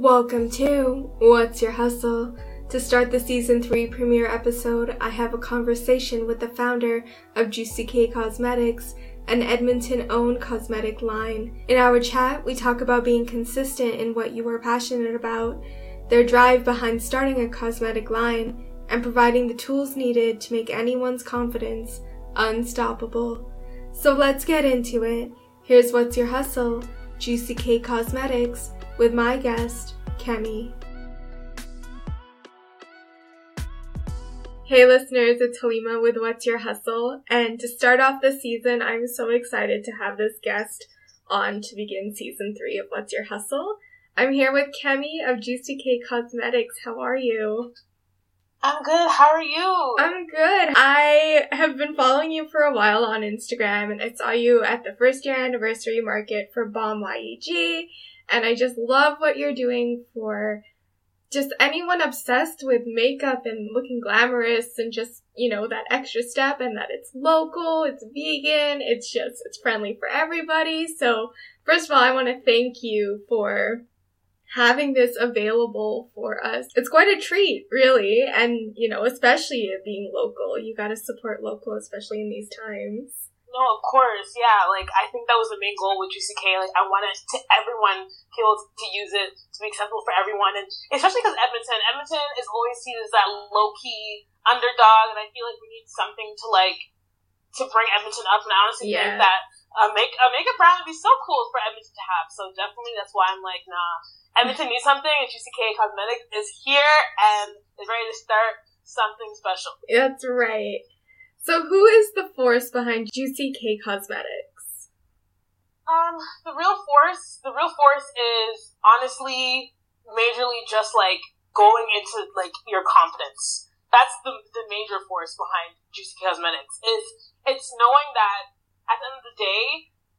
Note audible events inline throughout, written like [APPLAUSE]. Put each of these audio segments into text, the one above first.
Welcome to What's Your Hustle? To start the season 3 premiere episode, I have a conversation with the founder of Juicy K Cosmetics, an Edmonton owned cosmetic line. In our chat, we talk about being consistent in what you are passionate about, their drive behind starting a cosmetic line, and providing the tools needed to make anyone's confidence unstoppable. So let's get into it. Here's What's Your Hustle? Juicy K Cosmetics with my guest, Kemi. Hey listeners, it's Halima with What's Your Hustle. And to start off the season, I'm so excited to have this guest on to begin season three of What's Your Hustle. I'm here with Kemi of Juicy K Cosmetics. How are you? I'm good. How are you? I'm good. I have been following you for a while on Instagram and I saw you at the first year anniversary market for Bomb YEG and I just love what you're doing for just anyone obsessed with makeup and looking glamorous and just, you know, that extra step and that it's local, it's vegan, it's just, it's friendly for everybody. So, first of all, I want to thank you for having this available for us. It's quite a treat, really. And, you know, especially being local, you gotta support local, especially in these times. No, of course, yeah. Like I think that was the main goal with GCK. Like I wanted to everyone to be able to use it to be accessible for everyone, and especially because Edmonton, Edmonton is always seen as that low key underdog, and I feel like we need something to like to bring Edmonton up. And I honestly yeah. think that a make a makeup brand would be so cool for Edmonton to have. So definitely, that's why I'm like, nah. Edmonton needs something, and GCK Cosmetics is here and is ready to start something special. That's right. So, who is the force behind Juicy K Cosmetics? Um, the real force, the real force is honestly, majorly just like going into like your confidence. That's the the major force behind Juicy Cosmetics. Is it's knowing that at the end of the day,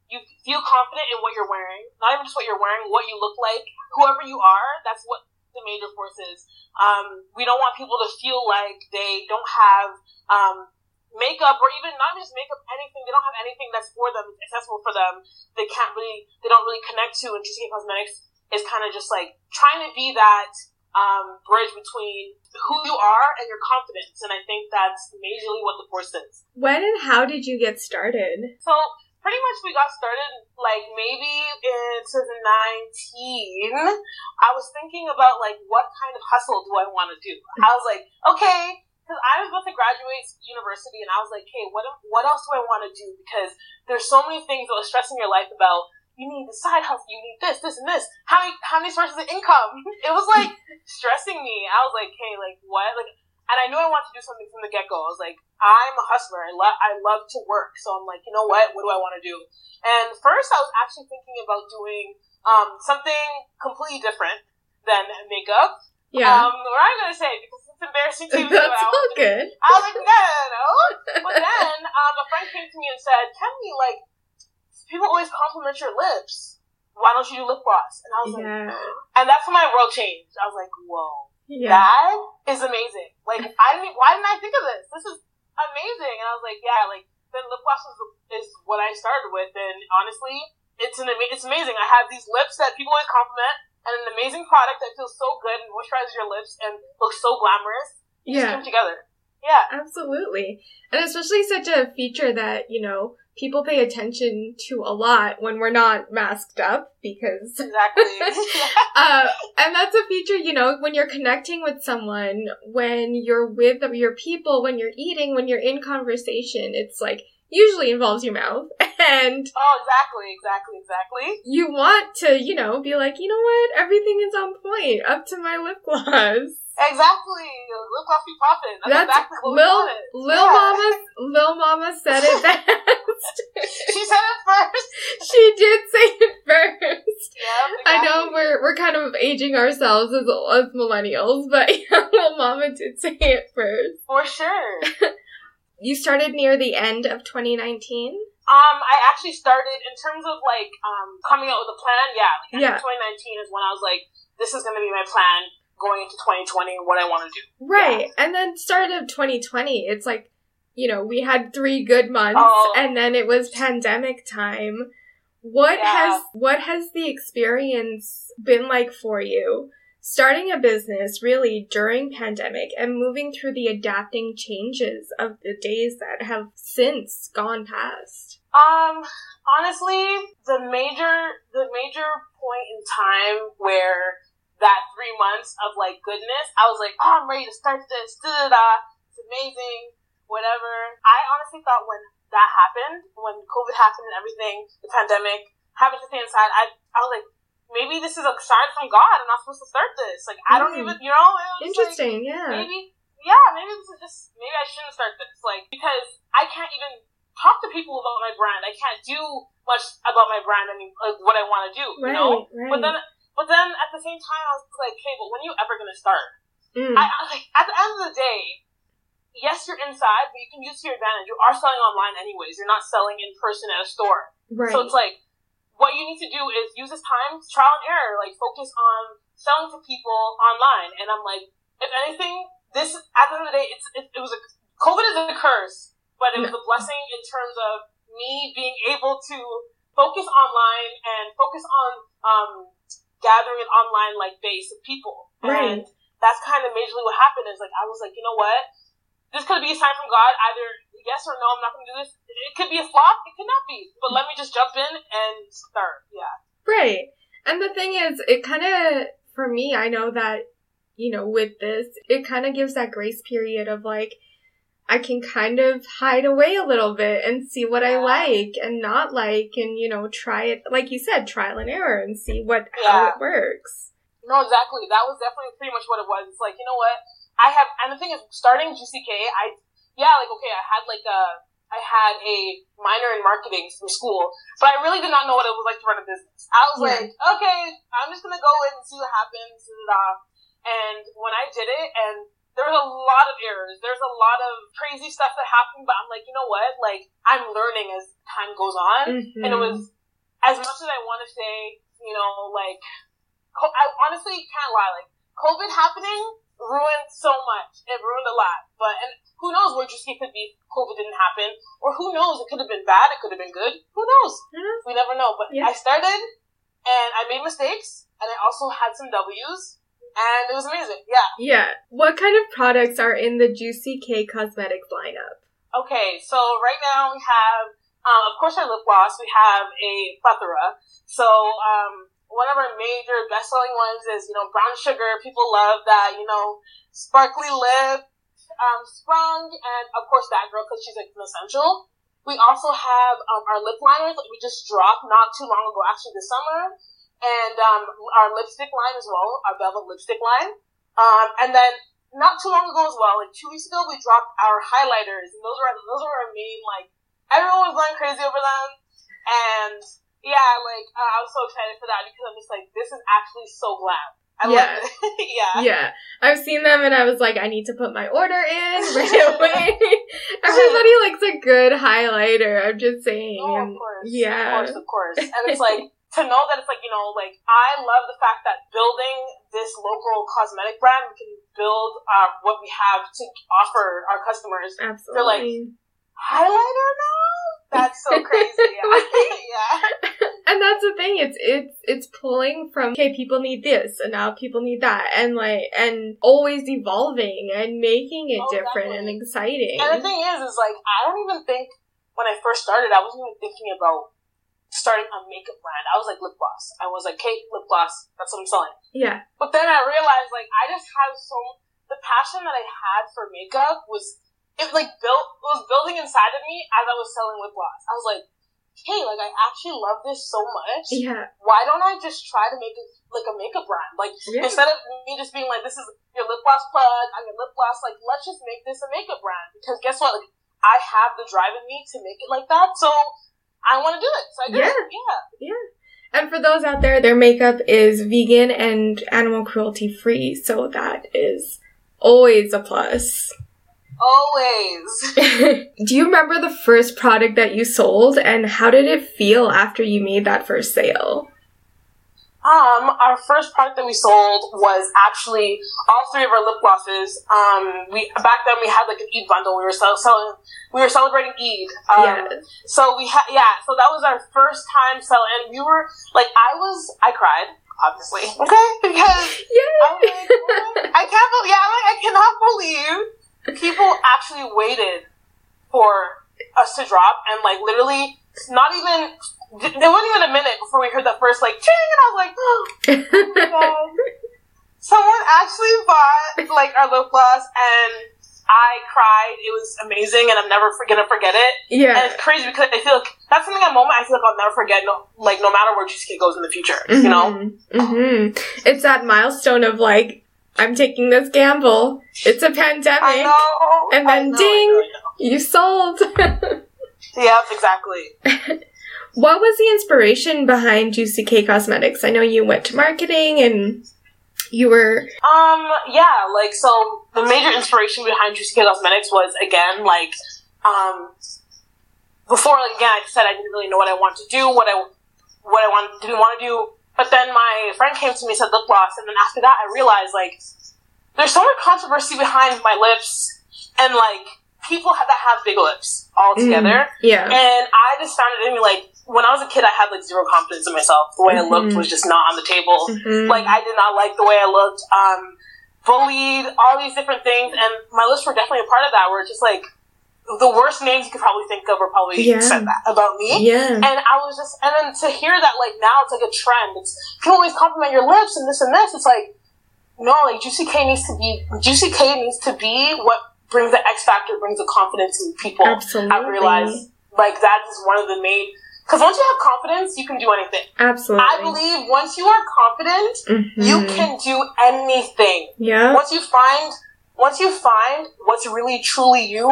you feel confident in what you're wearing. Not even just what you're wearing, what you look like, whoever you are. That's what the major force is. Um, we don't want people to feel like they don't have um, makeup or even not just makeup, anything. They don't have anything that's for them, accessible for them. They can't really, they don't really connect to. And Juicy Cosmetics is kind of just like trying to be that um, bridge between who you are and your confidence. And I think that's majorly what the force is. When and how did you get started? So pretty much we got started like maybe in 2019. I was thinking about like what kind of hustle do I want to do. I was like, okay, because I was about to graduate university, and I was like, hey, what what else do I want to do? Because there's so many things that are stressing your life about. You need the side hustle. You need this, this, and this. How many how many sources of income? [LAUGHS] It was like [LAUGHS] stressing me. I was like, hey, like what? Like and I knew I wanted to do something from the get go. I was like, I'm a hustler. I love I love to work. So I'm like, you know what? What do I want to do? And first, I was actually thinking about doing um, something completely different than makeup. Yeah. Um, what I'm gonna say because it's embarrassing to me. That's all good. I was like, no, no, no. But then [LAUGHS] um, a friend came to me and said, "Kemi, like, people always compliment your lips. Why don't you do lip gloss?" And I was yeah. like, and that's when my world changed. I was like, whoa yeah. That is amazing. Like, I didn't. Why didn't I think of this? This is amazing. And I was like, yeah, like then lip gloss is, is what I started with. And honestly, it's an it's amazing. I have these lips that people always compliment, and an amazing product that feels so good and moisturizes your lips and looks so glamorous. yeah, come together. Yeah, absolutely, and especially such a feature that you know people pay attention to a lot when we're not masked up because exactly [LAUGHS] [LAUGHS] uh, and that's a feature you know when you're connecting with someone when you're with your people when you're eating when you're in conversation it's like usually involves your mouth [LAUGHS] and oh exactly exactly exactly you want to you know be like you know what everything is on point up to my lip gloss Exactly. Lip gloss be popping. That's, That's exactly what Lil, Lil yeah. Mama, Lil Mama said it [LAUGHS] best. she said it first. she did say it first. Yeah, exactly. I know we're we're kind of aging ourselves as as millennials, but [LAUGHS] yeah, Lil Mama did say it first. For sure. You started near the end of 2019. Um, I actually started in terms of like um coming out with a plan. Yeah, like yeah. 2019 is when I was like, this is going to be my plan going into 2020 and what I want to do. Right. Yeah. And then start of 2020, it's like, you know, we had three good months oh. and then it was pandemic time. What Yeah. has what has the experience been like for you? Starting a business really during pandemic and moving through the adapting changes of the days that have since gone past. Um, honestly, the major the major point in time where that three months of like goodness, I was like, oh, I'm ready to start this. Da da da. It's amazing. Whatever. I honestly thought when that happened, when COVID happened and everything, the pandemic happened to stay inside, I I was like, maybe this is a sign from God. I'm not supposed to start this. Like I don't Mm. even, you know. Was like, Interesting, yeah. maybe yeah maybe this is just maybe i shouldn't start this like because i can't even talk to people about my brand i can't do much about my brand and like, what i want to do you know right. but then but then at the same time i was like okay but when are you ever going to start Mm, I, I like at the end of the day yes you're inside but you can use to your advantage you are selling online anyways you're not selling in person at a store right. so it's like, what you need to do is use this time, trial and error, like focus on selling to people online. And I'm like, if anything, this at the end of the day, it's it, it was a COVID is a curse, but it was a [LAUGHS] blessing in terms of me being able to focus online and focus on um, gathering an online like base of people. Right. And that's kind of majorly what happened. Is like I was like, you know what, this could be a sign from God. Either yes or no, I'm not going to do this. It could be a flop. It could not be. But let me just jump in and start. Yeah. Right. And the thing is, it kind of, for me, I know that, you know, with this, it kind of gives that grace period of like, I can kind of hide away a little bit and see what I like and not like and, you know, try it, like you said, trial and error and see what, how it works. No, exactly. That was definitely pretty much what it was. It's like you know what I have, and the thing is, starting GCK, I yeah, like okay, I had like a I had a minor in marketing from school, but I really did not know what it was like to run a business. I was Yeah. like, okay, I'm just gonna go in and see what happens, and, uh, and when I did it, and there was a lot of errors, there's a lot of crazy stuff that happened, but I'm like, you know what, like I'm learning as time goes on, Mhm. and it was as much as I want to say, you know, like I honestly can't lie, like COVID happening ruined so much. It ruined a lot. But and who knows where Juicy could be COVID didn't happen, or who knows? It could have been bad. It could have been good. Who knows? Knows? We never know. But Yeah. I started, and I made mistakes, and I also had some W's, and it was amazing. Yeah. Yeah. What kind of products are in the Juicy K Cosmetics lineup? Okay, so right now we have, um, of course, our lip gloss. We have a plethora. So, um, one of our major best-selling ones is, you know, brown sugar. People love that, you know, sparkly lip, um, sprung, and of course that girl because she's like an essential. We also have um, our lip liners that we just dropped not too long ago, actually this summer, and um, our lipstick line as well, our velvet lipstick line. Um, and then not too long ago as well, like two weeks ago, we dropped our highlighters, and those were those were our main like everyone was going crazy over them, and yeah, like uh, I was so excited for that because I'm just like this is actually so glam. I Yeah. love it. [LAUGHS] yeah. Yeah, I've seen them and I was like, I need to put my order in right [LAUGHS] away. [LAUGHS] Everybody likes a good highlighter. I'm just saying. Oh, of course. yeah. Of course, of course. And it's like to know that it's like, you know, like I love the fact that building this local cosmetic brand, we can build uh, what we have to offer our customers. Absolutely. Highlighter now? That's so crazy. [LAUGHS] yeah. [LAUGHS] yeah. and that's the thing. It's it's it's pulling from okay, people need this, and now people need that, and like and always evolving and making it Oh, different and exciting. And the thing is, is like I don't even think when I first started, I wasn't even thinking about starting a makeup brand. I was like lip gloss. I was like, Kate, lip gloss. That's what I'm selling. yeah, But then I realized, like, I just have so the passion that I had for makeup was it like built it was building inside of me as I was selling lip gloss. I was like, hey, like I actually love this so much. yeah, Why don't I just try to make it like a makeup brand? Like yeah. instead of me just being like, this is your lip gloss plug, I'm your lip gloss. Like, let's just make this a makeup brand because guess what? Like, I have the drive in me to make it like that, so I want to do it. So I did Yeah. it. Yeah. And for those out there, their makeup is vegan and animal cruelty free, so that is always a plus. Always. [LAUGHS] Do you remember the first product that you sold and how did it feel after you made that first sale? Um, our first product that we sold was actually all three of our lip glosses. Um, we back then we had like an Eid bundle. We were so selling. We were celebrating Eid. Um, Yeah. So we had yeah. So that was our first time selling. We were like, I was, I cried, obviously, [LAUGHS] okay, because [LAUGHS] I'm like? I can't. Yeah, I'm like, I cannot believe people actually waited for us to drop and like literally not even. There wasn't even a minute before we heard the first like ching, and I was like, oh my [LAUGHS] god. Someone actually bought like our lip gloss and I cried. It was amazing and I'm never for- gonna forget it. Yeah, And it's crazy because I feel like that's something a moment I feel like I'll never forget. No, like no matter where Juicy goes in the future, you know. hmm It's that milestone of like, I'm taking this gamble. It's a pandemic. Know. And then know, ding. I know, I know. You sold. [LAUGHS] Yep, exactly. what was the inspiration behind Juicy K Cosmetics? I know you went to marketing and you were. Um, yeah, like so the major inspiration behind Juicy K Cosmetics was again like um before like, again I said I didn't really know what I wanted to do, what I what I want didn't want to do. But then my friend came to me and said lip gloss and then after that I realized like there's so much controversy behind my lips and like people that have big lips all together. Yeah. And I just found it in me like when I was a kid I had like zero confidence in myself. The way I looked Mhm. was just not on the table. Mhm. Like I did not like the way I looked. Um, bullied, all these different things, and my lips were definitely a part of that. Where it's just like the worst names you could probably think of are probably Yeah. said that about me. yeah. And I was just, and then to hear that like now it's like a trend. It's people always compliment your lips and this and this. It's like no, like Juicy K needs to be Juicy K needs to be what brings the X factor, brings the confidence in people. Absolutely. I realized like that is one of the main. Because once you have confidence, you can do anything. Absolutely. I believe once you are confident, you Mhm. can do anything. Yeah. Once you find once you find what's really truly you,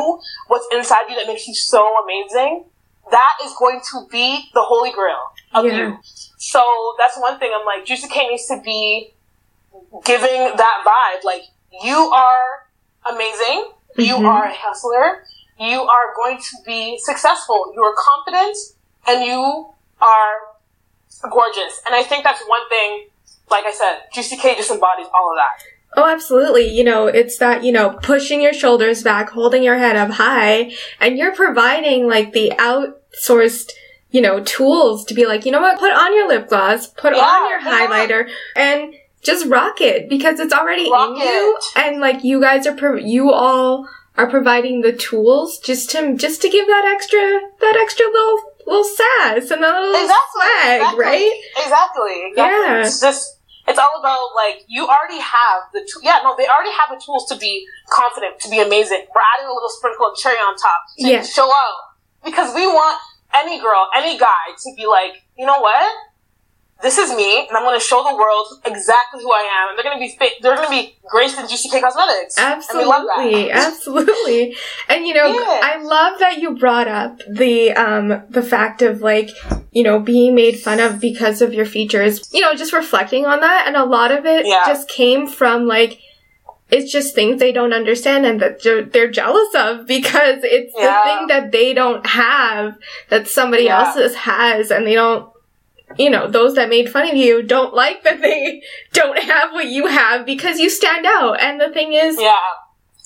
what's inside you that makes you so amazing, that is going to be the holy grail of Yeah. you. So that's one thing I'm like, Juicy K needs to be giving that vibe. Like, you are amazing, you Mhm. are a hustler, you are going to be successful, you are confident, and you are gorgeous. And I think that's one thing, like I said, Juicy K just embodies all of that. Oh, absolutely. You know, it's that, you know, pushing your shoulders back, holding your head up high, and you're providing like the outsourced, you know, tools to be like, you know what, put on your lip gloss, put Yeah, on your yeah. highlighter, and just rock it because it's already Rock in you. And like, you guys are, pro- you all are providing the tools just to, just to give that extra, that extra little, little sass and that little Exactly, swag, exactly. right? Exactly. Exactly. Yeah. It's just it's all about like you already have the t- yeah no they already have the tools to be confident to be amazing. We're adding a little sprinkle of cherry on top Yeah. show out because we want any girl any guy to be like you know what this is me and I'm going to show the world exactly who I am and they're going to be fit they're going to be graced in Juicy K Cosmetics and we love Absolutely, that. [LAUGHS] absolutely. And you know, Yeah. I love that you brought up the um the fact of like, you know, being made fun of because of your features. You know, just reflecting on that and a lot of it Yeah. just came from like it's just things they don't understand and that they're, they're jealous of [LAUGHS] because it's Yeah. the thing that they don't have that somebody Yeah. else has and they don't you know, those that made fun of you don't like that they [LAUGHS] don't have what you have because you stand out. And the thing is, yeah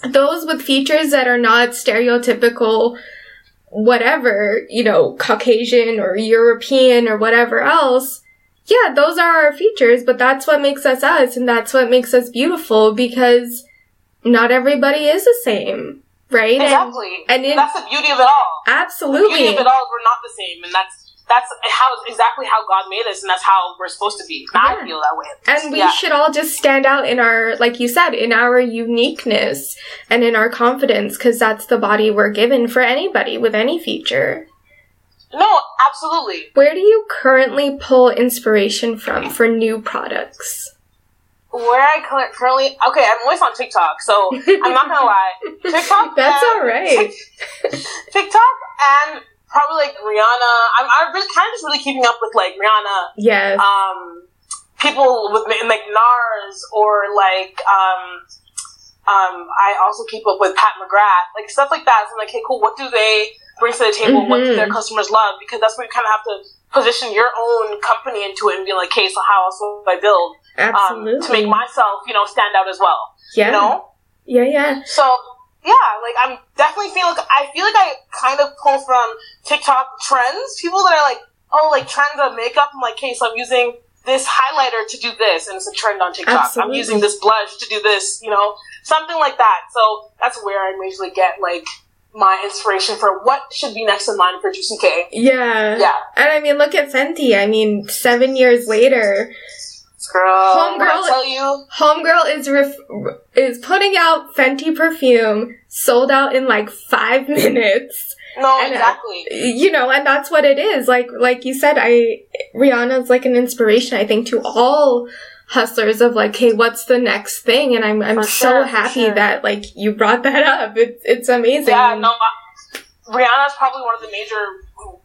those with features that are not stereotypical whatever you know caucasian or european or whatever else yeah those are our features but that's what makes us us and that's what makes us beautiful because not everybody is the same right? And- exactly. and it- that's the beauty of it all. The absolutely beauty of it all is we're not the same, and that's that's how exactly how God made us, and that's how we're supposed to be. And Yeah. I feel that way. And we yeah. should all just stand out in our, like you said, in our uniqueness and in our confidence, because that's the body we're given for anybody with any feature. no, absolutely. Where do you currently pull inspiration from for new products? Where I currently, okay, I'm always on TikTok, so I'm not gonna lie. [LAUGHS] TikTok, That's all right. TikTok and probably like Rihanna. I'm, I'm really kind of just really keeping up with like Rihanna. Yes. Um, people with like Nars or like um. Um, I also keep up with Pat McGrath, like stuff like that. So I'm like, hey, cool. What do they bring to the table? What do their customers love? Because that's where you kind of have to position your own company into it and be like, okay, so how else will I build Absolutely. um, to make myself, you know, stand out as well? yeah. You know? Yeah, yeah. So yeah, like I'm definitely feeling like I feel like I kind of pull from TikTok trends. People that are like, oh, like trends of makeup. I'm like, okay, so I'm using this highlighter to do this, and it's a trend on TikTok. Absolutely. I'm using this blush to do this, you know, something like that. So that's where I usually get like my inspiration for what should be next in line for Juicy K. Yeah. Yeah, And I mean, look at Fenty. I mean, seven years later, girl. Homegirl- tell you, Homegirl is ref- is putting out Fenty perfume, sold out in like five [LAUGHS] minutes. no, And, uh, exactly. You know, and that's what it is. Like, like you said, I Rihanna's like an inspiration. I think to all hustlers of like, hey, what's the next thing? And I'm I'm For so sure, happy sure. that like you brought that up. It's it's amazing. Yeah, no, I, Rihanna's probably one of the major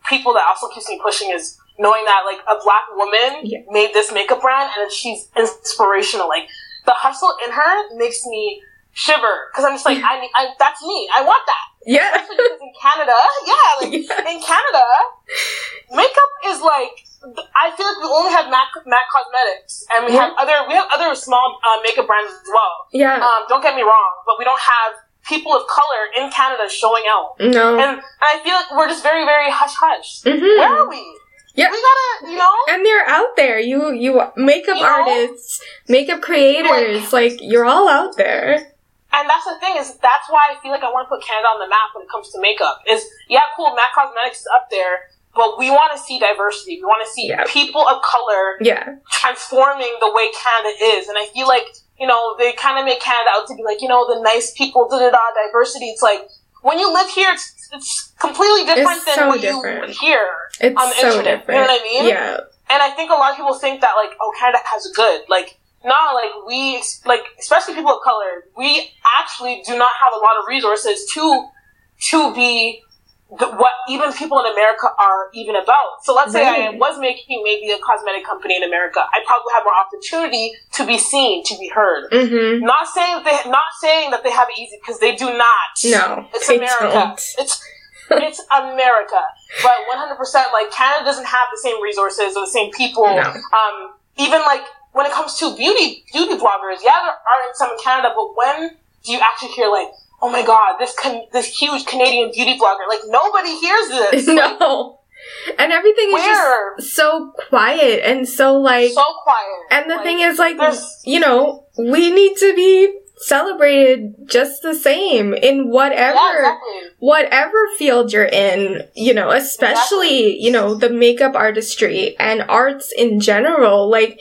people that also keeps me pushing is knowing that like a black woman Yeah. made this makeup brand and she's inspirational. Like the hustle in her makes me shiver because I'm just like, I, I, that's me. I want that. Yeah. Especially because in Canada, yeah, like [LAUGHS] Yeah. in Canada, makeup is like. I feel like we only have MAC, MAC Cosmetics, and we have other we have other small uh, makeup brands as well. Yeah. Um, don't get me wrong, but we don't have people of color in Canada showing out. No. And I feel like we're just very, very hush hush. Mhm. Where are we? Yeah. We gotta, you know? and they're out there. You you makeup You know? artists, makeup creators, like you're all out there. And that's the thing is that's why I feel like I want to put Canada on the map when it comes to makeup. Is yeah, cool, MAC Cosmetics is up there, but we want to see diversity. We want to see Yeah. people of color Yeah. transforming the way Canada is. And I feel like, you know, they kind of make Canada out to be like, you know, the nice people, da da da, diversity. It's like, when you live here, it's, it's completely different It's than so what different. you hear It's on the so internet. different. You know what I mean? Yeah. And I think a lot of people think that like, oh, Canada has it good. Like, not like we, like, especially people of color, we actually do not have a lot of resources to, to be the, what even people in America are even about. So let's say I was making maybe a cosmetic company in America, I probably have more opportunity to be seen, to be heard. Mm-hmm. Not saying that they, not saying that they have it easy because they do not. No, it's America. don't. It's it's America, but 100 percent like Canada doesn't have the same resources or the same people. No. Um, even like when it comes to beauty beauty bloggers, yeah, there are in some in Canada, but when do you actually hear like, oh my god, this can, this huge Canadian beauty blogger? Like nobody hears this. [LAUGHS] No. And everything is just so quiet and so like so quiet. and the Like, thing is like there's- you know, we need to be celebrated just the same in whatever yeah, exactly. whatever field you're in, you know, especially, you know, the makeup artistry and arts in general, like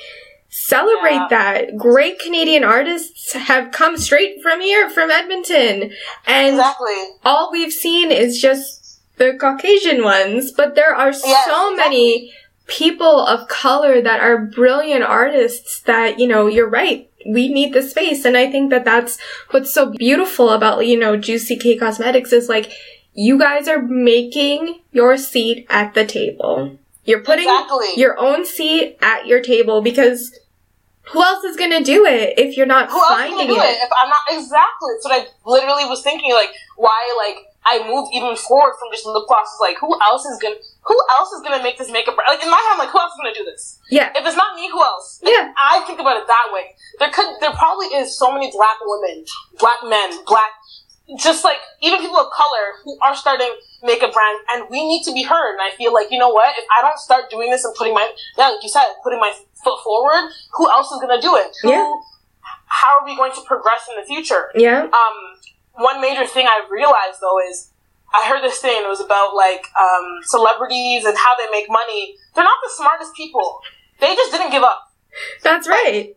celebrate Yeah. that. Great Canadian artists have come straight from here, from Edmonton. And Exactly. all we've seen is just the Caucasian ones, but there are Yes, so many people of color that are brilliant artists that, you know, you're right. We need the space. And I think that that's what's so beautiful about, you know, Juicy K Cosmetics is like, you guys are making your seat at the table. You're putting Exactly. your own seat at your table because who else is gonna do it if you're not Who else is finding gonna do it? it? If I'm not exactly. That's what I literally was thinking. Like, why? Like, I moved even forward from just lip glosses. Like, who else is gonna? Who else is gonna make this makeup? Like in my head, I'm like, who else is gonna do this? Yeah. If it's not me, who else? Like, Yeah. I think about it that way. There could, there probably is so many black women, black men, black, just like even people of color who are starting makeup brands, and we need to be heard. And I feel like you know what? If I don't start doing this and putting my, yeah, like you said, putting my foot forward, who else is gonna do it? Who, Yeah. How are we going to progress in the future? Yeah. Um, one major thing I've realized though is I heard this thing. It was about like um, celebrities and how they make money. They're not the smartest people. They just didn't give up. That's right.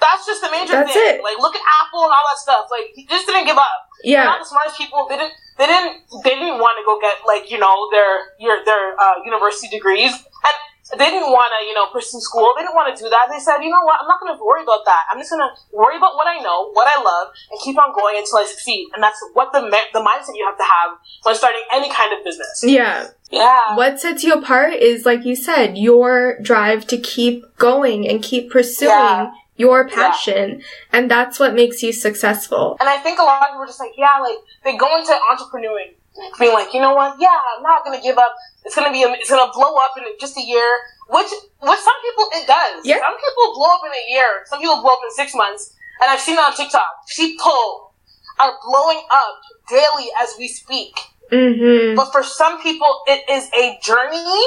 That's just the major That's thing. it. Like look at Apple and all that stuff. Like he just didn't give up. They're Yeah. not the smartest people. They didn't. They didn't. They didn't want to go get like you know their your their uh, university degrees, and they didn't want to you know pursue school. They didn't want to do that. They said, you know what? I'm not going to worry about that. I'm just going to worry about what I know, what I love, and keep on going until I succeed. And that's what the ma- the mindset you have to have when starting any kind of business. Yeah. Yeah. What sets you apart is, like you said, your drive to keep going and keep pursuing Yeah. Your passion. And that's what makes you successful. And I think a lot of people are just like, yeah, like they go into entrepreneuring being like, you know what? Yeah, I'm not gonna give up. It's gonna be, a, it's gonna blow up in just a year. Which, which some people it does. Yeah. Some people blow up in a year. Some people blow up in six months. And I've seen it on TikTok. People are blowing up daily as we speak. Mm-hmm. But for some people, it is a journey.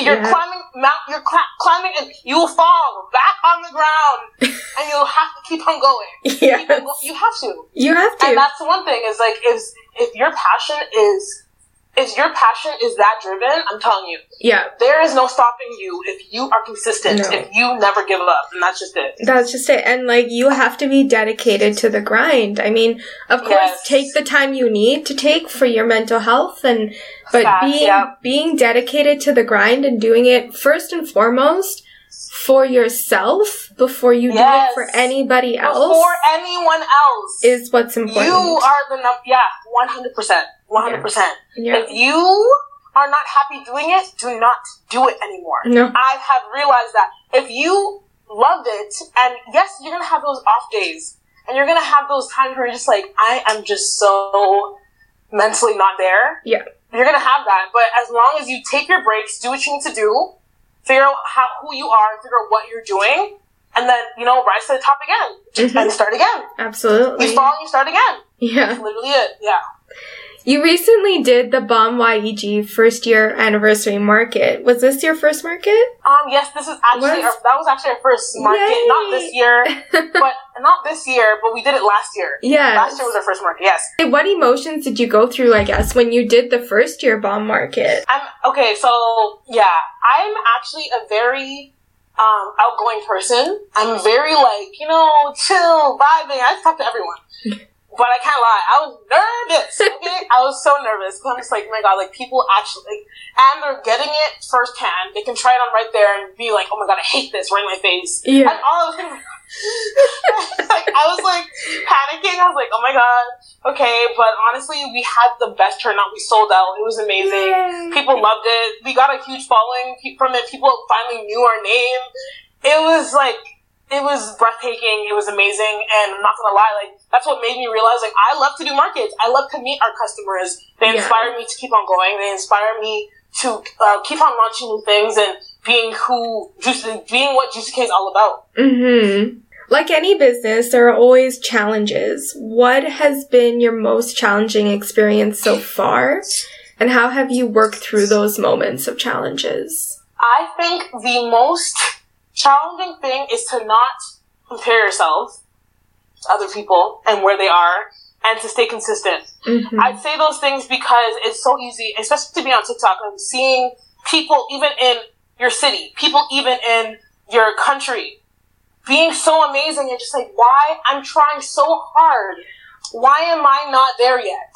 [LAUGHS] You're Yeah. climbing mount. You're cl- climbing, and you will fall back on the ground, [LAUGHS] and you'll have to keep on going. [LAUGHS] Yeah. Go- you have to. You have to. And that's the one thing is like if if your passion is if your passion is that driven, I'm telling you, Yeah. there is no stopping you if you are consistent. No. If you never give up, and that's just it. That's just it. And like you have to be dedicated to the grind. I mean, of course, Yes. take the time you need to take for your mental health and but Facts, being yeah. being dedicated to the grind and doing it first and foremost for yourself before you do it for anybody else Before anyone else, is what's important. you are the num- yeah, one hundred percent, one hundred percent. If you are not happy doing it, do not do it anymore. No. I have realized that if you loved it, and yes, you're gonna have those off days, and you're gonna have those times where you're just like, I am just so mentally not there. Yeah. You're gonna have that, but as long as you take your breaks, do what you need to do, figure out how who you are, figure out what you're doing, and then you know rise to the top again Mhm. and start again. Absolutely. You fall and you start again. Yeah. That's literally it. Yeah. You recently did the Bomb YEG first year anniversary market. Was this your first market? Um. Yes, this is actually our, that was actually our first market. Yay. Not this year, [LAUGHS] but not this year, but we did it last year. yeah. Last year was our first market. Yes. What emotions did you go through, I guess, when you did the first year bomb market? I'm okay. So yeah, I'm actually a very um, outgoing person. I'm very like you know chill, vibing. I just talk to everyone. But I can't lie, I was nervous. [LAUGHS] Okay, I was so nervous because I'm just like, oh my god, like people actually, like, and they're getting it firsthand. They can try it on right there and be like, oh my god, I hate this right in my face. Yeah. And all I was [LAUGHS] like, I was like panicking. I was like, oh my god, okay. But honestly, we had the best turnout. We sold out. It was amazing. Yay. People loved it. We got a huge following from it. People finally knew our name. It was like, it was breathtaking. It was amazing. And I'm not gonna lie, like, that's what made me realize, like, I love to do markets. I love to meet our customers. They Yeah. inspire me to keep on going. They inspire me to uh, keep on launching new things and being who, Juicy, being what Juicy K is all about. Mm-hmm. Like any business, there are always challenges. What has been your most challenging experience so far? And how have you worked through those moments of challenges? I think the most challenging thing is to not compare yourself to other people and where they are and to stay consistent. Mm-hmm. I'd say those things because it's so easy, especially to be on TikTok and seeing people even in your city, people even in your country being so amazing and just like, why? I'm trying so hard. Why am I not there yet?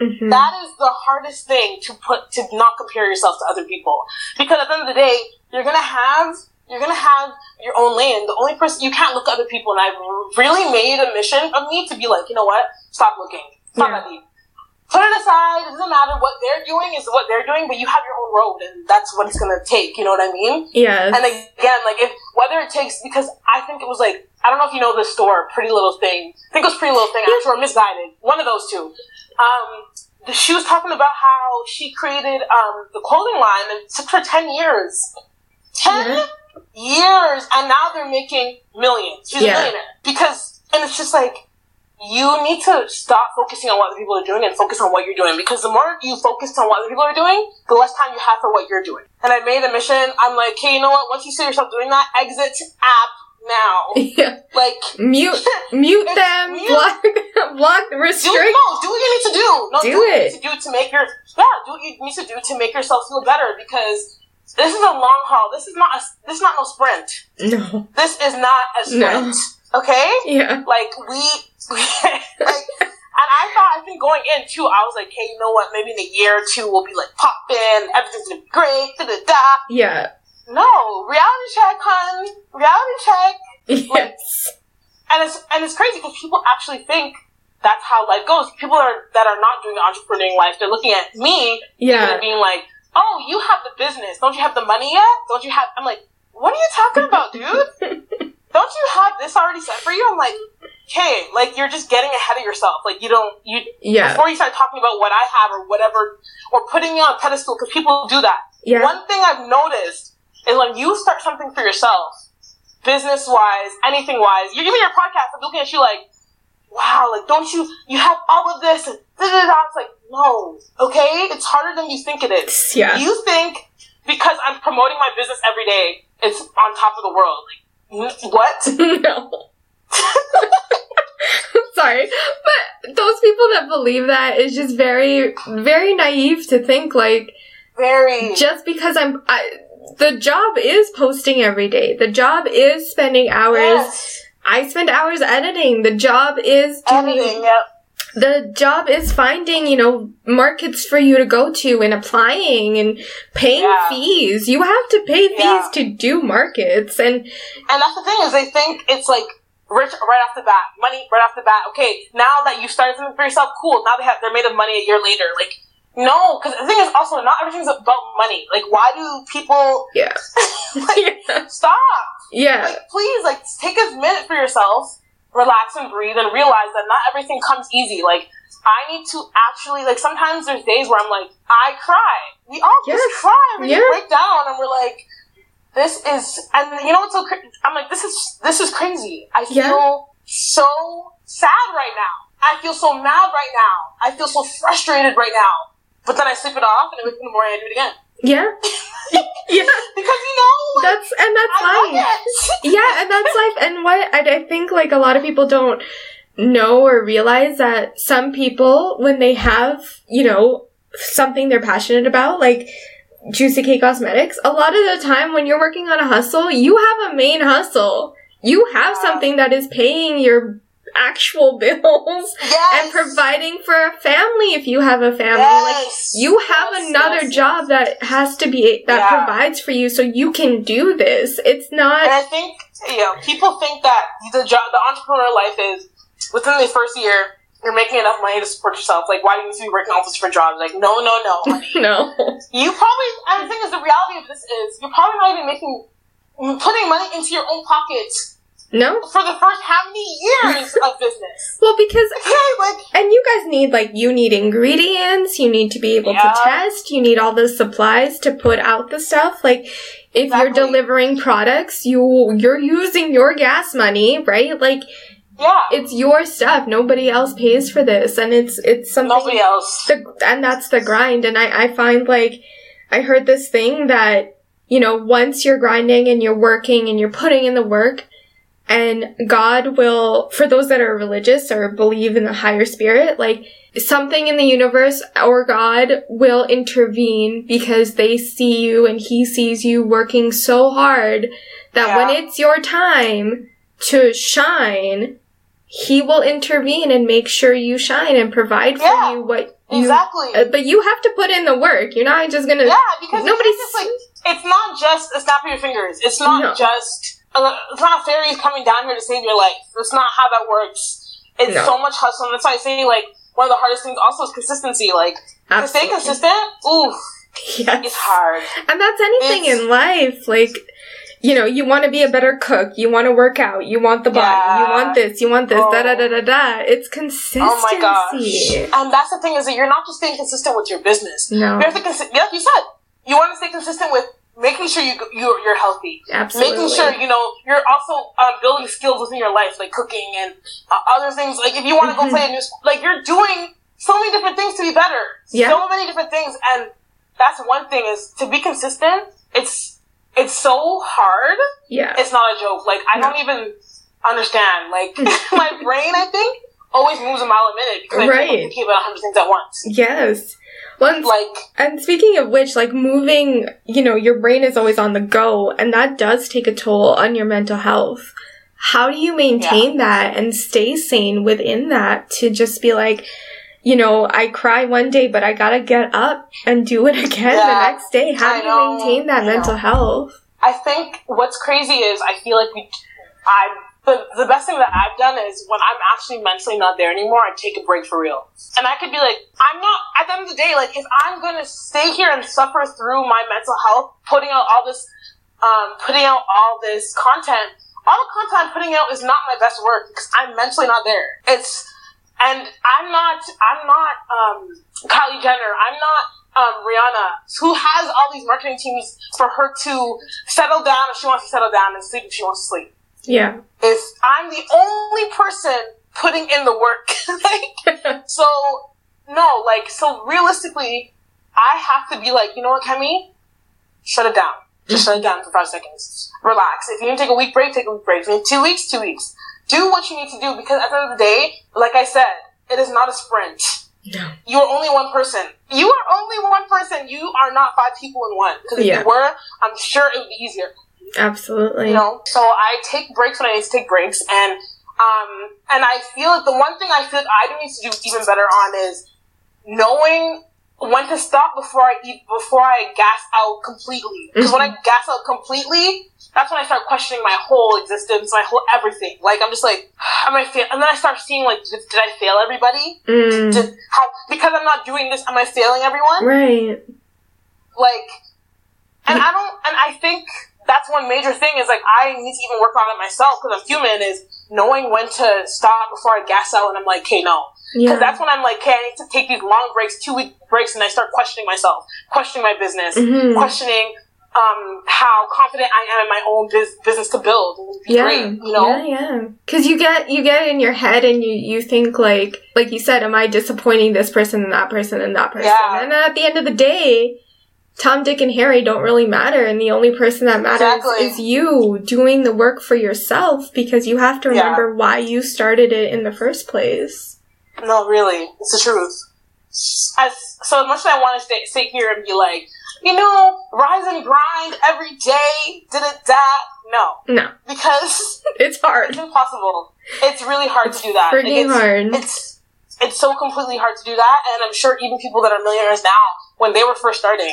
Mm-hmm. That is the hardest thing to put to not compare yourself to other people because at the end of the day you're gonna have you're gonna have your own lane. The only person you can't look at other people, and I've really made a mission of me to be like, you know what? Stop looking. Stop Yeah. at me. Put it aside. It doesn't matter what they're doing is what they're doing, but you have your own road, and that's what it's gonna take. You know what I mean? Yeah. And again, like if whether it takes because I think it was like I don't know if you know the store, Pretty Little Thing. I think it was Pretty Little Thing, actually, or Missguided. One of those two. Um, the- she was talking about how she created um, the clothing line and it took her ten years. Ten Yeah. Years, and now they're making millions. She's Yeah. a millionaire because, and it's just like you need to stop focusing on what other people are doing and focus on what you're doing because the more you focus on what other people are doing, the less time you have for what you're doing. And I made a mission. I'm like, hey, you know what? Once you see yourself doing that, exit app now. [LAUGHS] yeah. Like, Mute, [LAUGHS] mute them, mute. block, [LAUGHS] block, do restrict. no, do what you need to do. No, Do do, what you it. need to do to make your yeah, do what you need to do to make yourself feel better because this is a long haul. This is not a this is not no sprint. No. This is not a sprint. No. Okay. Yeah. like we, [LAUGHS] like, and I thought I think going in too, I was like, hey, you know what? Maybe in a year or two we'll be like popping, everything's gonna be great, da da da. Yeah. No, reality check, hun, reality check, Yes. and it's and it's crazy because people actually think that's how life goes. People are that are not doing the entrepreneurial life, they're looking at me Yeah. and being like, oh, you have the business, don't you have the money yet? Don't you have? I'm like, what are you talking about, dude? [LAUGHS] don't you have this already set for you? I'm like, okay, like you're just getting ahead of yourself. Like you don't you Yeah. before you start talking about what I have or whatever or putting me on a pedestal because people do that. Yeah. One thing I've noticed is when you start something for yourself, business wise, anything wise, you're giving your podcast, I'm looking at you like, wow, like don't you you have all of this and da da da. It's like no, okay, it's harder than you think it is. Yeah. You think because I'm promoting my business every day, it's on top of the world. Like what? [LAUGHS] no. [LAUGHS] Sorry, but those people that believe that is just very, very naive to think like Very. just because I'm, I, the job is posting every day. The job is spending hours. Yes. I spend hours editing. The job is doing, Editing. Yep. the job is finding, you know, markets for you to go to and applying and paying Yeah. fees. You have to pay fees Yeah. to do markets and And that's the thing is they think it's like rich right off the bat, money right off the bat. Okay, now that you started something for yourself, cool. Now they have they're made of money a year later. Like no, because the thing is also not everything's about money. Like why do people yeah. [LAUGHS] like [LAUGHS] yeah. stop? Yeah. Like please, like take a minute for yourself, relax and breathe, and realize that not everything comes easy. Like I need to actually like sometimes there's days where I'm like I cry. We all Yes. just cry We Yeah. break down, and we're like this is and you know what's so cra- I'm like this is this is crazy. I feel Yeah. so sad right now. I feel so mad right now. I feel so frustrated right now. But then I sleep it off and I wake up in the morning I do it again. Yeah. [LAUGHS] yeah. Because you know, like, That's and that's I life. [LAUGHS] Yeah, and that's life. And what I, I think like a lot of people don't know or realize that some people when they have you know something they're passionate about, like Juicy K Cosmetics, a lot of the time when you're working on a hustle, you have a main hustle. You have something that is paying your actual [LAUGHS] bills Yes. and providing for a family if you have a family. Yes. Like you have Yes, another job that has to be that Yeah. provides for you so you can do this. It's not And I think you know people think that the job, the entrepreneur life is within the first year you're making enough money to support yourself. Like why do you need to be working all these different jobs? Like no, no, no, [LAUGHS] honey. no. you probably. The thing is, the reality of this is you're probably not even making putting money into your own pockets No. for the first how many years of business. [LAUGHS] Well, because [LAUGHS] like and you guys need like you need ingredients, you need to be able Yeah. to test, you need all the supplies to put out the stuff. Like if you're delivering products, you you're using your gas money, right? Like yeah, it's your stuff. Nobody else pays for this, and it's it's something. nobody else. the and that's the grind and I, I find like i heard this thing that you know once you're grinding and you're working and you're putting in the work and god will for those that are religious or believe in the higher spirit like something in the universe or god will intervene because they see you and he sees you working so hard that when it's your time to shine he will intervene and make sure you shine and provide for Yeah, you what you Exactly. uh, but you have to put in the work. You're not just gonna. yeah, because nobody's- it's like it's not just a snap of your fingers. It's not No. just it's not fairies coming down here to save your life. That's not how that works. It's No. so much hustle. And that's why I say like one of the hardest things also is consistency. Like to stay consistent, oof, Yes. it's hard. And that's anything It's- in life. Like, you know, you want to be a better cook. You want to work out. You want the body. Yeah. You want this. You want this. Oh. Da da da da da. It's consistency. Oh my gosh! And that's the thing is that you're not just staying consistent with your business. No. You have to consi- like you said, you want to stay consistent with making sure you you're, you're healthy. Absolutely. making sure you know you're also uh, building skills within your life, like cooking and uh, other things. Like if you want to go play a new sport, like you're doing so many different things to be better. Yeah. So many different things, and that's one thing is to be consistent. It's it's so hard. Yeah. It's not a joke. Like I No. don't even understand. Like [LAUGHS] [LAUGHS] my brain, I think, always moves a mile a minute because I Right. think I'm thinking about a hundred things at once. Yes. Well, and Like And speaking of which, like moving, you know, your brain is always on the go, and that does take a toll on your mental health. How do you maintain that and stay sane within that to just be like, you know, I cry one day, but I gotta get up and do it [LAUGHS] again Yeah, the next day? How I do you know, maintain that I know. mental health? I think what's crazy is I feel like we, I, the, the best thing that I've done is when I'm actually mentally not there anymore, I take a break for real. And I could be like, I'm not, at the end of the day, like, if I'm gonna stay here and suffer through my mental health, putting out all this, um, putting out all this content, all the content I'm putting out is not my best work because I'm mentally not there. It's and I'm not I'm not um, Kylie Jenner. I'm not um, Rihanna, who has all these marketing teams for her to settle down if she wants to settle down and sleep if she wants to sleep. Yeah. If I'm the only person putting in the work, [LAUGHS] like, [LAUGHS] so no, like, so realistically, I have to be like, you know what, Kemi? Shut it down. Just shut it down for five seconds. Relax. If you need to take a week break, take a week break. If you need two weeks, two weeks. Do what you need to do because at the end of the day, like I said, it is not a sprint. No. You are only one person. You are only one person. You are not five people in one. Because if Yeah. you were, I'm sure it would be easier. Absolutely. You know, so I take breaks when I need to take breaks, and um, and I feel like the one thing I feel like I need to do even better on is knowing when to stop before I eat before I gas out completely. Because when I gas out completely, that's when I start questioning my whole existence, my whole everything. Like I'm just like, [SIGHS] am I fail? And then I start seeing like, did, did I fail everybody? Mm, Did how because I'm not doing this, am I failing everyone? right. like and i don't and i think that's one major thing is like i need to even work on it myself because i'm human is knowing when to stop before i gas out and i'm like okay no because Yeah. that's when i'm like okay i need to take these long breaks two week breaks and i start questioning myself questioning my business Mhm. questioning um how confident i am in my own biz- business to build yeah, great you know yeah, yeah. Because you get you get in your head and you you think like like you said, am I disappointing this person and that person and that person? Yeah. And then at the end of the day, Tom, Dick, and Harry don't really matter, and the only person that matters Exactly. is you doing the work for yourself because you have to Yeah. remember why you started it in the first place. No, really, it's the truth. As so as much as I want to stay, sit here and be like, you know, rise and grind every day, did it that? No, No, because [LAUGHS] it's hard. it's impossible. It's really hard to do that. Like, it's, hard. It's it's so completely hard to do that, and I'm sure even people that are millionaires now, when they were first starting,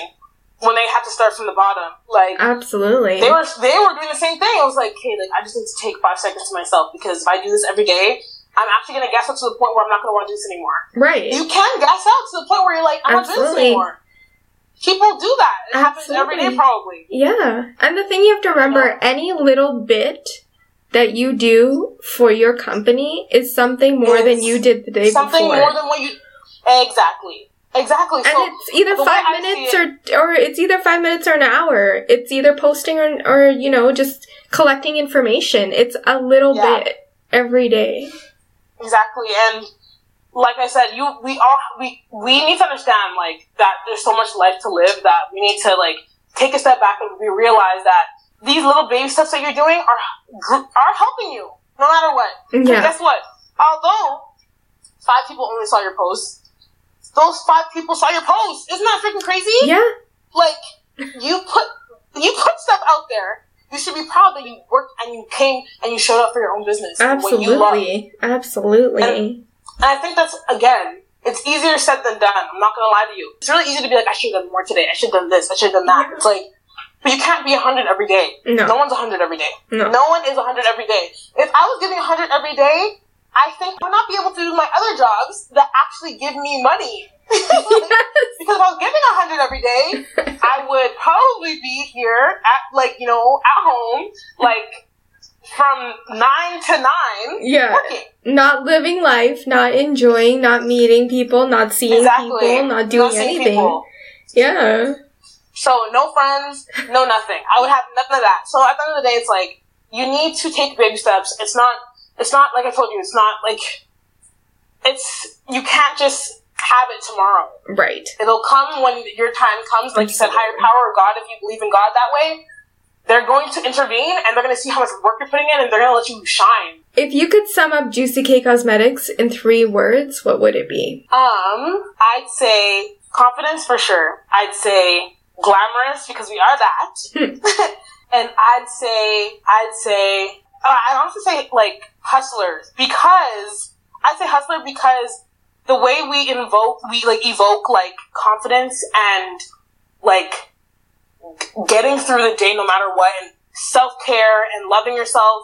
when they had to start from the bottom, like Absolutely. they were they were doing the same thing. I was like, okay, like I just need to take five seconds to myself because if I do this every day, I'm actually gonna gas out to the point where I'm not gonna want to do this anymore. right. You can gas out to the point where you're like, I'm not doing this anymore. People do that. It happens every day, probably. Yeah. And the thing you have to remember, Yeah. any little bit that you do for your company is something more than you did the day Something before. Something more than what you. Exactly. Exactly. and So it's either five minutes see or or it's either five minutes or an hour. It's either posting or or you know just collecting information. It's a little Yeah. bit every day. exactly, and like I said, you we all we we need to understand like that. There's so much life to live that we need to like take a step back and we realize that these little baby steps that you're doing are are helping you no matter what. Yeah. guess what? Although five people only saw your post, those five people saw your post. Isn't that freaking crazy? Yeah. like you put you put stuff out there. You should be proud that you worked and you came and you showed up for your own business. and what you love. Absolutely. Absolutely. And I think that's again, it's easier said than done. I'm not gonna lie to you. It's really easy to be like, I should have done more today. I should have done this. I should have done that. It's like, but you can't be hundred every day. No. No one's hundred every day. No. No one is hundred every day. If I was giving hundred every day, I think I would not be able to do my other jobs that actually give me money. [LAUGHS] Because if I was giving a hundred every day, I would probably be here at like you know at home like from nine to nine Yeah. working. Not living life, not enjoying, not meeting people, not seeing Exactly. people, not doing seeing anything. people. Yeah. So no friends, no nothing. I would have nothing of that. So at the end of the day, it's like you need to take baby steps. It's not. It's not like I told you. It's not like it's. You can't just have it tomorrow. Right. It'll come when your time comes. Like you said, higher power or God. If you believe in God that way, they're going to intervene and they're going to see how much work you're putting in, and they're going to let you shine. If you could sum up Juicy K Cosmetics in three words, what would it be? Um, I'd say confidence for sure. I'd say glamorous because we are that. [LAUGHS] and I'd say, I'd say, uh, I'd honestly say like hustlers because I'd say hustler because the way we invoke, we like evoke like confidence and like getting through the day no matter what and self care and loving yourself.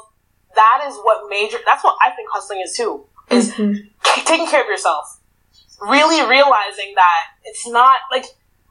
That is what major. That's what I think hustling is too. Is Mhm. taking care of yourself. Really realizing that it's not like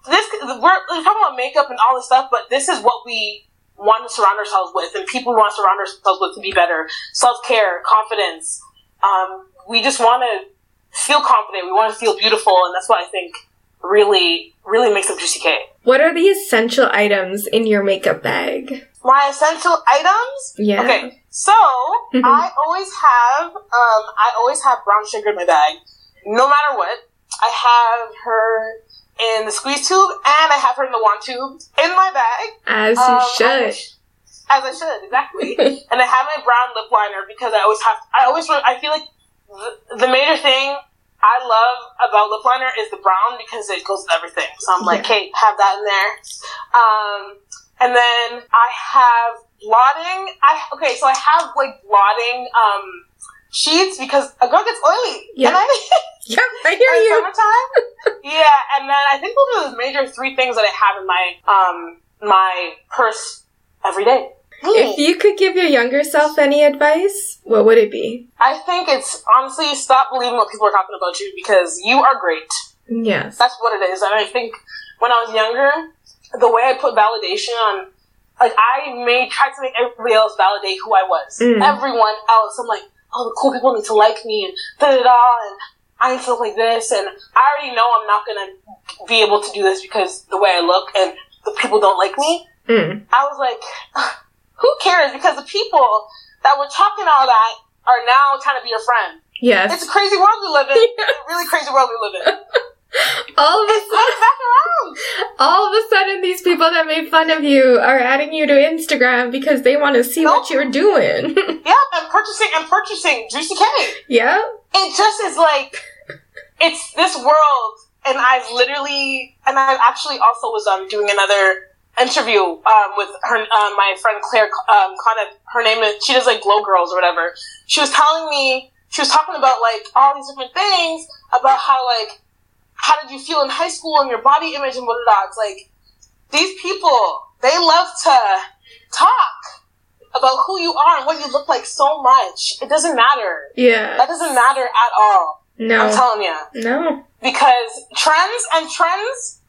this. We're, we're talking about makeup and all this stuff, but this is what we want to surround ourselves with and people we want to surround ourselves with to be better. Self care, confidence. Um, we just want to feel confident. We want to feel beautiful, and that's what I think really, really makes up Juicy K. What are the essential items in your makeup bag? My essential items? Yeah. Okay, so [LAUGHS] I always have, um, I always have brown sugar in my bag, no matter what. I have her in the squeeze tube, and I have her in the wand tube in my bag. As you Um, should. As I should, exactly. [LAUGHS] and I have my brown lip liner because I always have. I always. I feel like the, the major thing I love about lip liner is the brown because it goes with everything. So I'm like, Yeah. hey, have that in there. Um, and then I have blotting. I okay, so I have like blotting um sheets because a girl gets oily. Yeah. And I, [LAUGHS] Yep, I hear you. summertime. yeah, and then I think those are the major three things that I have in my um my purse every day. If you could give your younger self any advice, what would it be? I think it's honestly stop believing what people are talking about you because you are great. Yes. That's what it is. And I think when I was younger, the way I put validation on, like I made tried to make everybody else validate who I was. Mm. Everyone else, I'm like, oh, the cool people need to like me and da da da, and I need to look like this, and I already know I'm not gonna be able to do this because the way I look and the people don't like me. Mm. I was like, [SIGHS] who cares? Because the people that were talking all that are now trying to be your friend. Yes. It's a crazy world we live in. [LAUGHS] It's a really crazy world we live in. [LAUGHS] All of a It's going back around. all of a sudden these people that made fun of you are adding you to Instagram because they want to see what you're doing. [LAUGHS] Yeah, and purchasing and purchasing Juicy K. yeah? It just is like it's this world, and I've literally and I actually also was um doing another interview um with her um, my friend Claire um kind of her name is she does like Glow Girls or whatever. She was telling me she was talking about like all these different things about how like how did you feel in high school and your body image and blah blah blah. It's like these people they love to talk about who you are and what you look like so much. It doesn't matter. Yeah. That doesn't matter at all. No. I'm telling you. No. Because trends and trends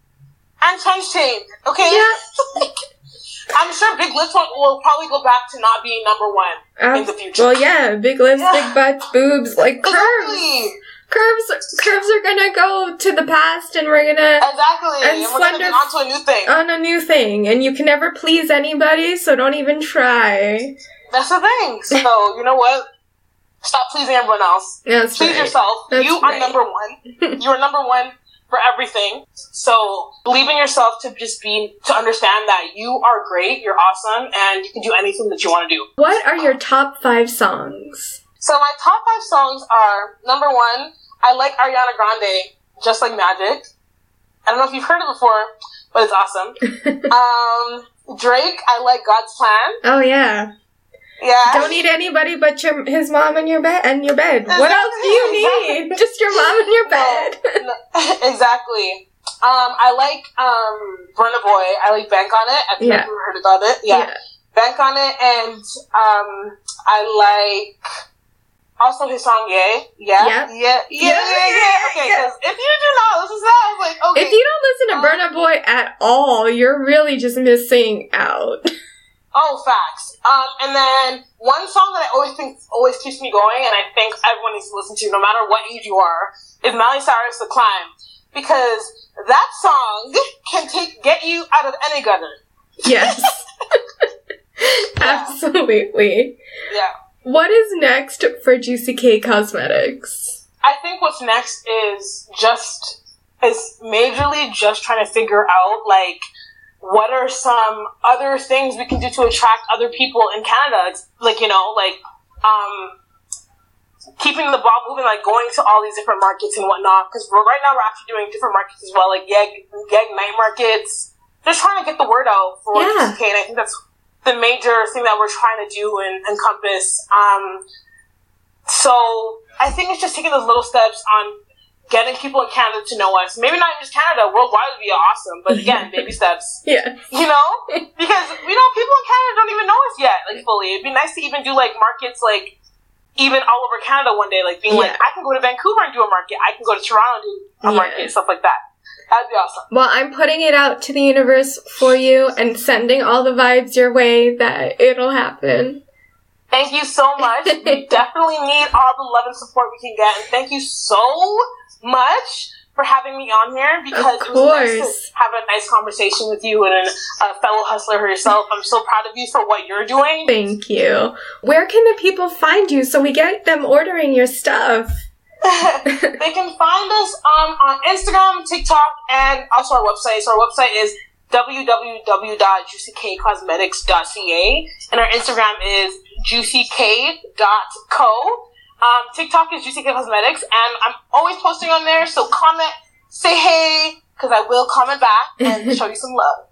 and trends change. Okay? Yeah. [LAUGHS] I'm sure Big Lips will, will probably go back to not being number one in Um, the future. well, yeah, big lips, Yeah. [LAUGHS] big butts, boobs, like curves. Exactly. Curves, curves are gonna go to the past, and we're gonna Exactly. And And, we're gonna get onto a new thing. on a new thing, and you can never please anybody, so don't even try. That's the thing. So, [LAUGHS] you know what? Stop pleasing everyone else. That's Please right. yourself. That's you right. are number one. [LAUGHS] you are number one for everything. So believe in yourself to just be to understand that you are great, you're awesome, and you can do anything that you want to do. What are your top five songs? So my top five songs are number one, I like Ariana Grande, Just Like Magic. I don't know if you've heard it before, but it's awesome. [LAUGHS] um, Drake, I like God's Plan. Oh yeah. Yeah. Don't need anybody but your his mom in your bed and your bed. What else do you [LAUGHS] need? Just your mom and your bed. No, [LAUGHS] exactly. Um, I like um Burna Boy. I like Bank on it. I think Yeah. you've heard about it. Yeah. Bank on it, and um, I like also his song Yeah. Yeah. Yeah. Yeah. Yeah. Yeah. Yeah, Yeah. yeah, Okay. yeah. 'cause if you do not listen to that, I was like, okay. If you don't listen to Burna Boy at all, you're really just missing out. [LAUGHS] Oh, facts. Um, and then one song that I always think always keeps me going, and I think everyone needs to listen to, no matter what age you are, is Miley Cyrus "The Climb," because that song [LAUGHS] can take get you out of any gutter. Yes. [LAUGHS] Absolutely. Yeah. What is next for Juicy K Cosmetics? I think what's next is just is majorly just trying to figure out like what are some other things we can do to attract other people in Canada. It's like you know like um keeping the ball moving, like going to all these different markets and whatnot. Because right now we're actually doing different markets as well, like Yeg Yeg night markets. Just trying to get the word out for Yeah. GCK, and I think that's the major thing that we're trying to do and encompass. Um, so I think it's just taking those little steps on getting people in Canada to know us. Maybe not just Canada, worldwide would be awesome. But again, [LAUGHS] baby steps. Yeah. You know, because you know people in Canada don't even know us yet, like fully. It'd be nice to even do like markets, like even all over Canada one day, like being like, I can go to Vancouver and do a market. I can go to Toronto and do a Yeah. market, stuff like that. That'd be awesome. Well, I'm putting it out to the universe for you and sending all the vibes your way that it'll happen. Thank you so much. we [LAUGHS] definitely need all the love and support we can get. And thank you so much for having me on here because it was nice to have a nice conversation with you and a fellow hustler herself. I'm so proud of you for what you're doing. Thank you. Where can the people find you so we get them ordering your stuff? [LAUGHS] they can find us um, on Instagram, TikTok, and also our website. So our website is www.juicyk.cosmetics.ca and our Instagram is juicyk.co. Um, TikTok is Juicy K Cosmetics, and I'm always posting on there. So comment, say hey, because I will comment back and [LAUGHS] show you some love.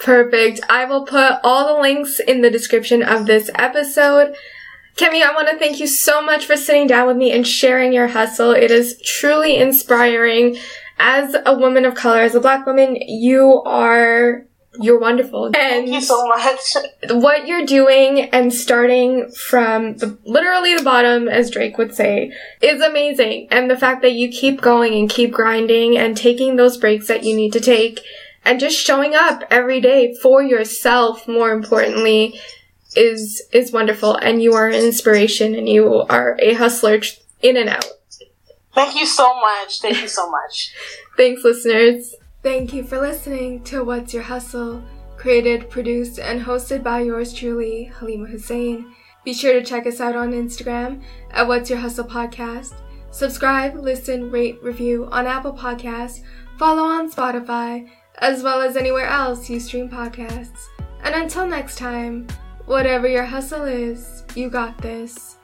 Perfect. I will put all the links in the description of this episode. Kemi, I want to thank you so much for sitting down with me and sharing your hustle. It is truly inspiring. As a woman of color, as a black woman, you are you're wonderful. And Thank you so much. what you're doing and starting from the, literally the bottom, as Drake would say, is amazing. And the fact that you keep going and keep grinding and taking those breaks that you need to take and just showing up every day for yourself, more importantly, is, is wonderful. And you are an inspiration and you are a hustler in and out. Thank you so much. Thank you so much. [LAUGHS] Thanks, listeners. Thank you for listening to What's Your Hustle, created, produced, and hosted by yours truly, Halima Hussein. Be sure to check us out on Instagram at What's Your Hustle Podcast. Subscribe, listen, rate, review on Apple Podcasts, follow on Spotify, as well as anywhere else you stream podcasts. And until next time, whatever your hustle is, you got this.